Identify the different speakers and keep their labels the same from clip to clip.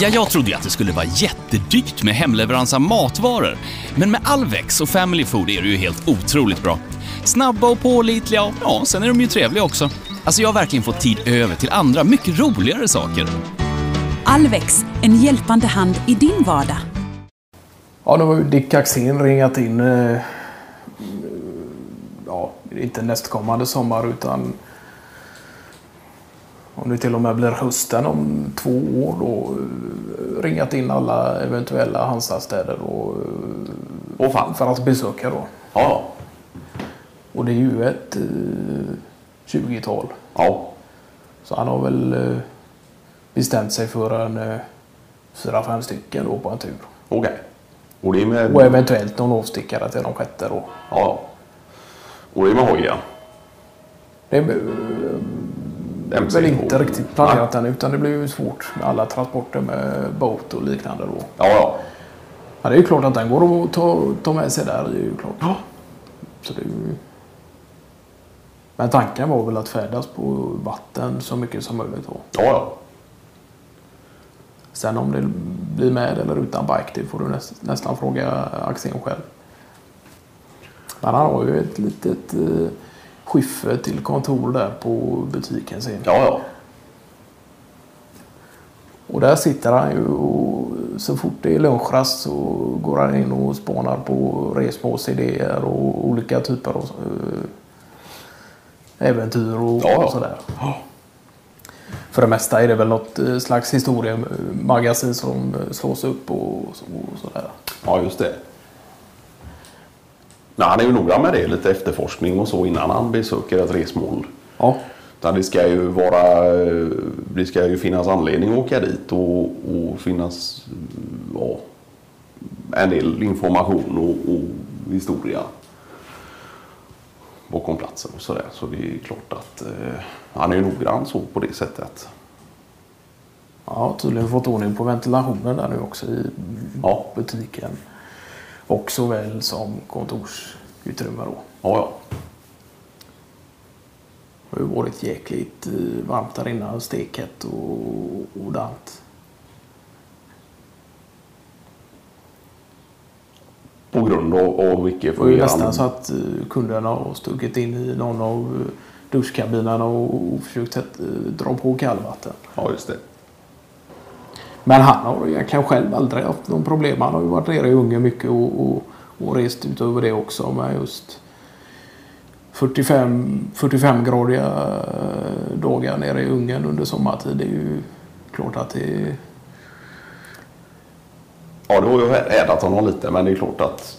Speaker 1: Ja, jag trodde ju att det skulle vara jättedyrt med hemleverans av matvaror. Men med Alvex och Family Food är det ju helt otroligt bra. Snabba och pålitliga och ja, sen är de ju trevliga också. Alltså jag har verkligen fått tid över till andra, mycket roligare saker.
Speaker 2: Alvex, en hjälpande hand i din vardag.
Speaker 3: Ja, nu har ju Dick Axén ringat in, eh, ja, inte nästkommande sommar utan om det till och med blir hösten om två år då eh, ringat in alla eventuella Hansastäder och, eh,
Speaker 4: Åh fan.
Speaker 3: för att besöka då.
Speaker 4: Ja.
Speaker 3: Och det är ju ett eh, 20-tal.
Speaker 4: Ja.
Speaker 3: Så han har väl eh, bestämt sig för en eh, fyra, fem stycken då på en tur.
Speaker 4: Okej. Och det är med...
Speaker 3: Och eventuellt någon avstickare till de sjätte då.
Speaker 4: Ja. Och det är med hoj ja.
Speaker 3: Det är eh,
Speaker 4: MC
Speaker 3: väl inte riktigt planerat än utan det blir ju svårt med alla transporter med båt och liknande då.
Speaker 4: Ja, ja.
Speaker 3: Ja, det är ju klart att den går att ta, ta med sig där. Det är ju klart.
Speaker 4: Ja.
Speaker 3: Så det ju... Men tanken var väl att färdas på vatten så mycket som möjligt. Då.
Speaker 4: Ja, ja.
Speaker 3: Sen om det blir med eller utan bike, det får du näst, nästan fråga Axén själv. Men han har ju ett litet eh, skiffe till kontor där på butiken sin.
Speaker 4: Ja, ja.
Speaker 3: Och där sitter han ju och så fort det är lunchrast så går han in och spanar på resmålsidéer och olika typer av eh, äventyr och,
Speaker 4: Ja, ja.
Speaker 3: och sådär. För det mesta är det väl något eh, slags historiemagasin som slås upp och sådär.
Speaker 4: Ja, just det. Nej, han är ju noga med det. Lite efterforskning och så innan han besöker ett resmål.
Speaker 3: Ja,
Speaker 4: Utan det ska ju vara... Det ska ju finnas anledning att åka dit och, och finnas ja, en del information och, och historia bakom platsen och sådär. Så det är klart att eh, han är noggrann så på det sättet.
Speaker 3: ja tydligen fått ordning på ventilationen där nu också i
Speaker 4: Ja.
Speaker 3: butiken. Och såväl som kontorsutrymme då.
Speaker 4: Ja, ja.
Speaker 3: Det har ju varit jäkligt eh, varmt där inne, steket och, och dant.
Speaker 4: På grund av, av icke
Speaker 3: Det var ju nästan så att eh, kunderna har stuckit in i någon av eh, duschkabinerna och, och försökt dra på kallvatten.
Speaker 4: Ja, just det.
Speaker 3: Men han har egentligen själv aldrig haft någon problem. Han har ju varit nere i Ungern mycket och, och, och rest utöver det också med just 45, 45-gradiga eh, dagar nere i Ungern under sommartid. Det är ju klart att det
Speaker 4: Ja, det har ju hädat honom lite, men det är klart att...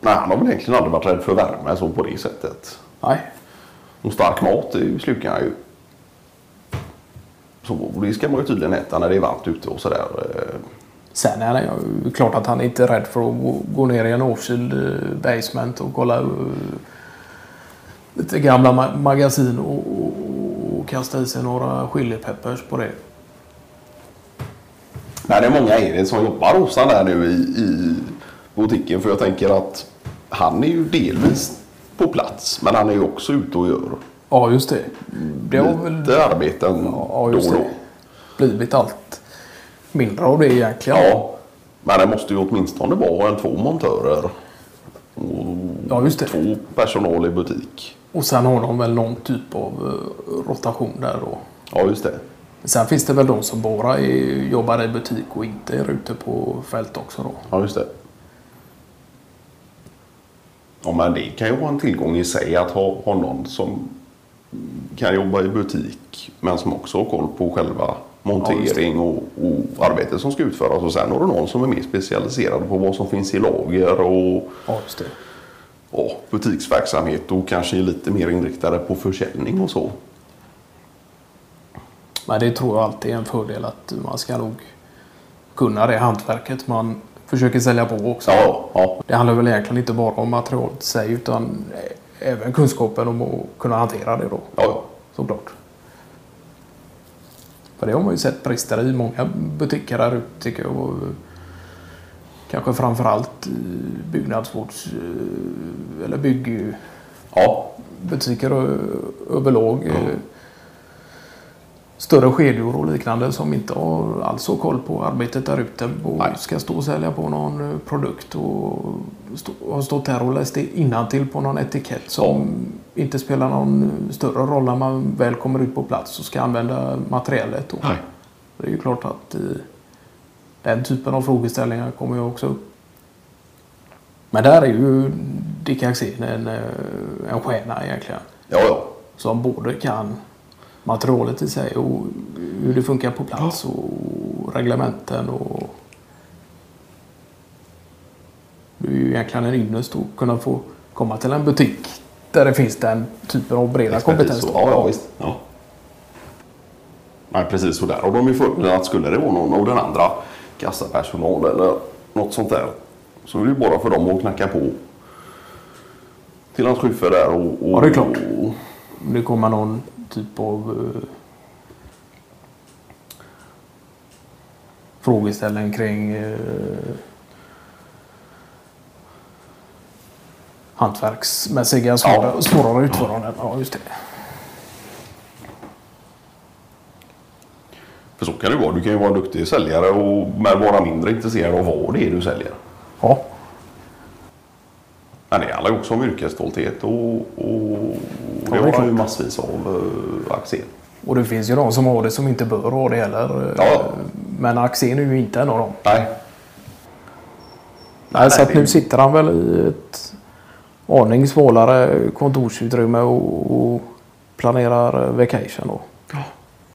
Speaker 4: Nej, han har väl egentligen aldrig varit rädd för värme så på det sättet.
Speaker 3: Nej,
Speaker 4: Och stark mat slukar han ju. Så och det ska man ju tydligen äta när det är varmt ute och sådär. eh.
Speaker 3: Sen är det ju klart att han inte är rädd för att gå- ner i en avkyld eh, basement och kolla eh, lite gamla ma- magasin och, och, och kasta i sig några chilipeppers på det.
Speaker 4: Nej, det är många är det som jobbar hos han där nu i, i butiken. För jag tänker att han är ju delvis på plats, men han är ju också ute och gör
Speaker 3: Ja, just det. Det har väl
Speaker 4: lite arbeten
Speaker 3: ja,
Speaker 4: då
Speaker 3: just
Speaker 4: och då.
Speaker 3: blivit allt mindre av det egentligen.
Speaker 4: Ja, men det måste ju åtminstone vara en två montörer och
Speaker 3: Ja, just det.
Speaker 4: två personal i butik.
Speaker 3: Och sen har de väl någon typ av eh, rotation där då.
Speaker 4: Ja, just det.
Speaker 3: Sen finns det väl de som bara är, jobbar i butik och inte är ute på fält också då.
Speaker 4: Ja, just det. Ja, men det kan ju vara en tillgång i sig att ha, ha någon som kan jobba i butik men som också har koll på själva montering och, och arbetet som ska utföras. Och sen har du någon som är mer specialiserad på vad som finns i lager och
Speaker 3: Ja,
Speaker 4: ja, butiksverksamhet och kanske är lite mer inriktade på försäljning och så.
Speaker 3: Men det tror jag alltid är en fördel att man ska nog kunna det hantverket man försöker sälja på också.
Speaker 4: Ja, ja,
Speaker 3: Det handlar väl egentligen inte bara om materialet i sig utan även kunskapen om att kunna hantera det då.
Speaker 4: ja, ja.
Speaker 3: Såklart. För det har man ju sett brister i många butiker där ute tycker jag. Och kanske framförallt byggnadsvårds eh, eller byggbutiker
Speaker 4: ja.
Speaker 3: överlag. eh, större kedjor och liknande som inte har alls har koll på arbetet där ute och
Speaker 4: Nej.
Speaker 3: ska stå och sälja på någon eh, produkt och stå, har stått här och läst innantill på någon etikett som inte spelar någon större roll när man väl kommer ut på plats och ska använda materialet. Då.
Speaker 4: Nej.
Speaker 3: Det är ju klart att eh, den typen av frågeställningar kommer ju också upp. Men där är ju Dick Axén en, eh, en stjärna egentligen.
Speaker 4: Ja, ja.
Speaker 3: Som både kan materialet i sig och hur det funkar på plats och reglementen och det är ju egentligen en ynnest att kunna få komma till en butik där det finns den typen av breda kompetens.
Speaker 4: Ja, ja, visst. Ja. Nej, precis. Och där har de ju fördelen att skulle det vara någon av den andra kassapersonal eller något sånt där så är det ju bara för dem att knacka på till hans skiffer där och, och...
Speaker 3: Ja, det är klart.
Speaker 4: Och,
Speaker 3: det kommer någon typ av eh, frågeställning kring eh, hantverksmässiga svåra,
Speaker 4: Ja.
Speaker 3: svårare utföranden. Ja, just det.
Speaker 4: för så kan det vara. Du kan ju vara en duktig säljare och men vara mindre intresserad av vad det är du säljer.
Speaker 3: Ja,
Speaker 4: Men det handlar också om yrkesstolthet och, och
Speaker 3: det
Speaker 4: har
Speaker 3: klart.
Speaker 4: ju massvis av uh, Axén.
Speaker 3: och det finns ju de som har det som inte bör ha det heller. eh,
Speaker 4: Ja.
Speaker 3: Men Axén är ju inte en av dem.
Speaker 4: Nej,
Speaker 3: Nej, så att nu sitter han väl i ett aning svalare kontorsutrymme och, och planerar vacation då.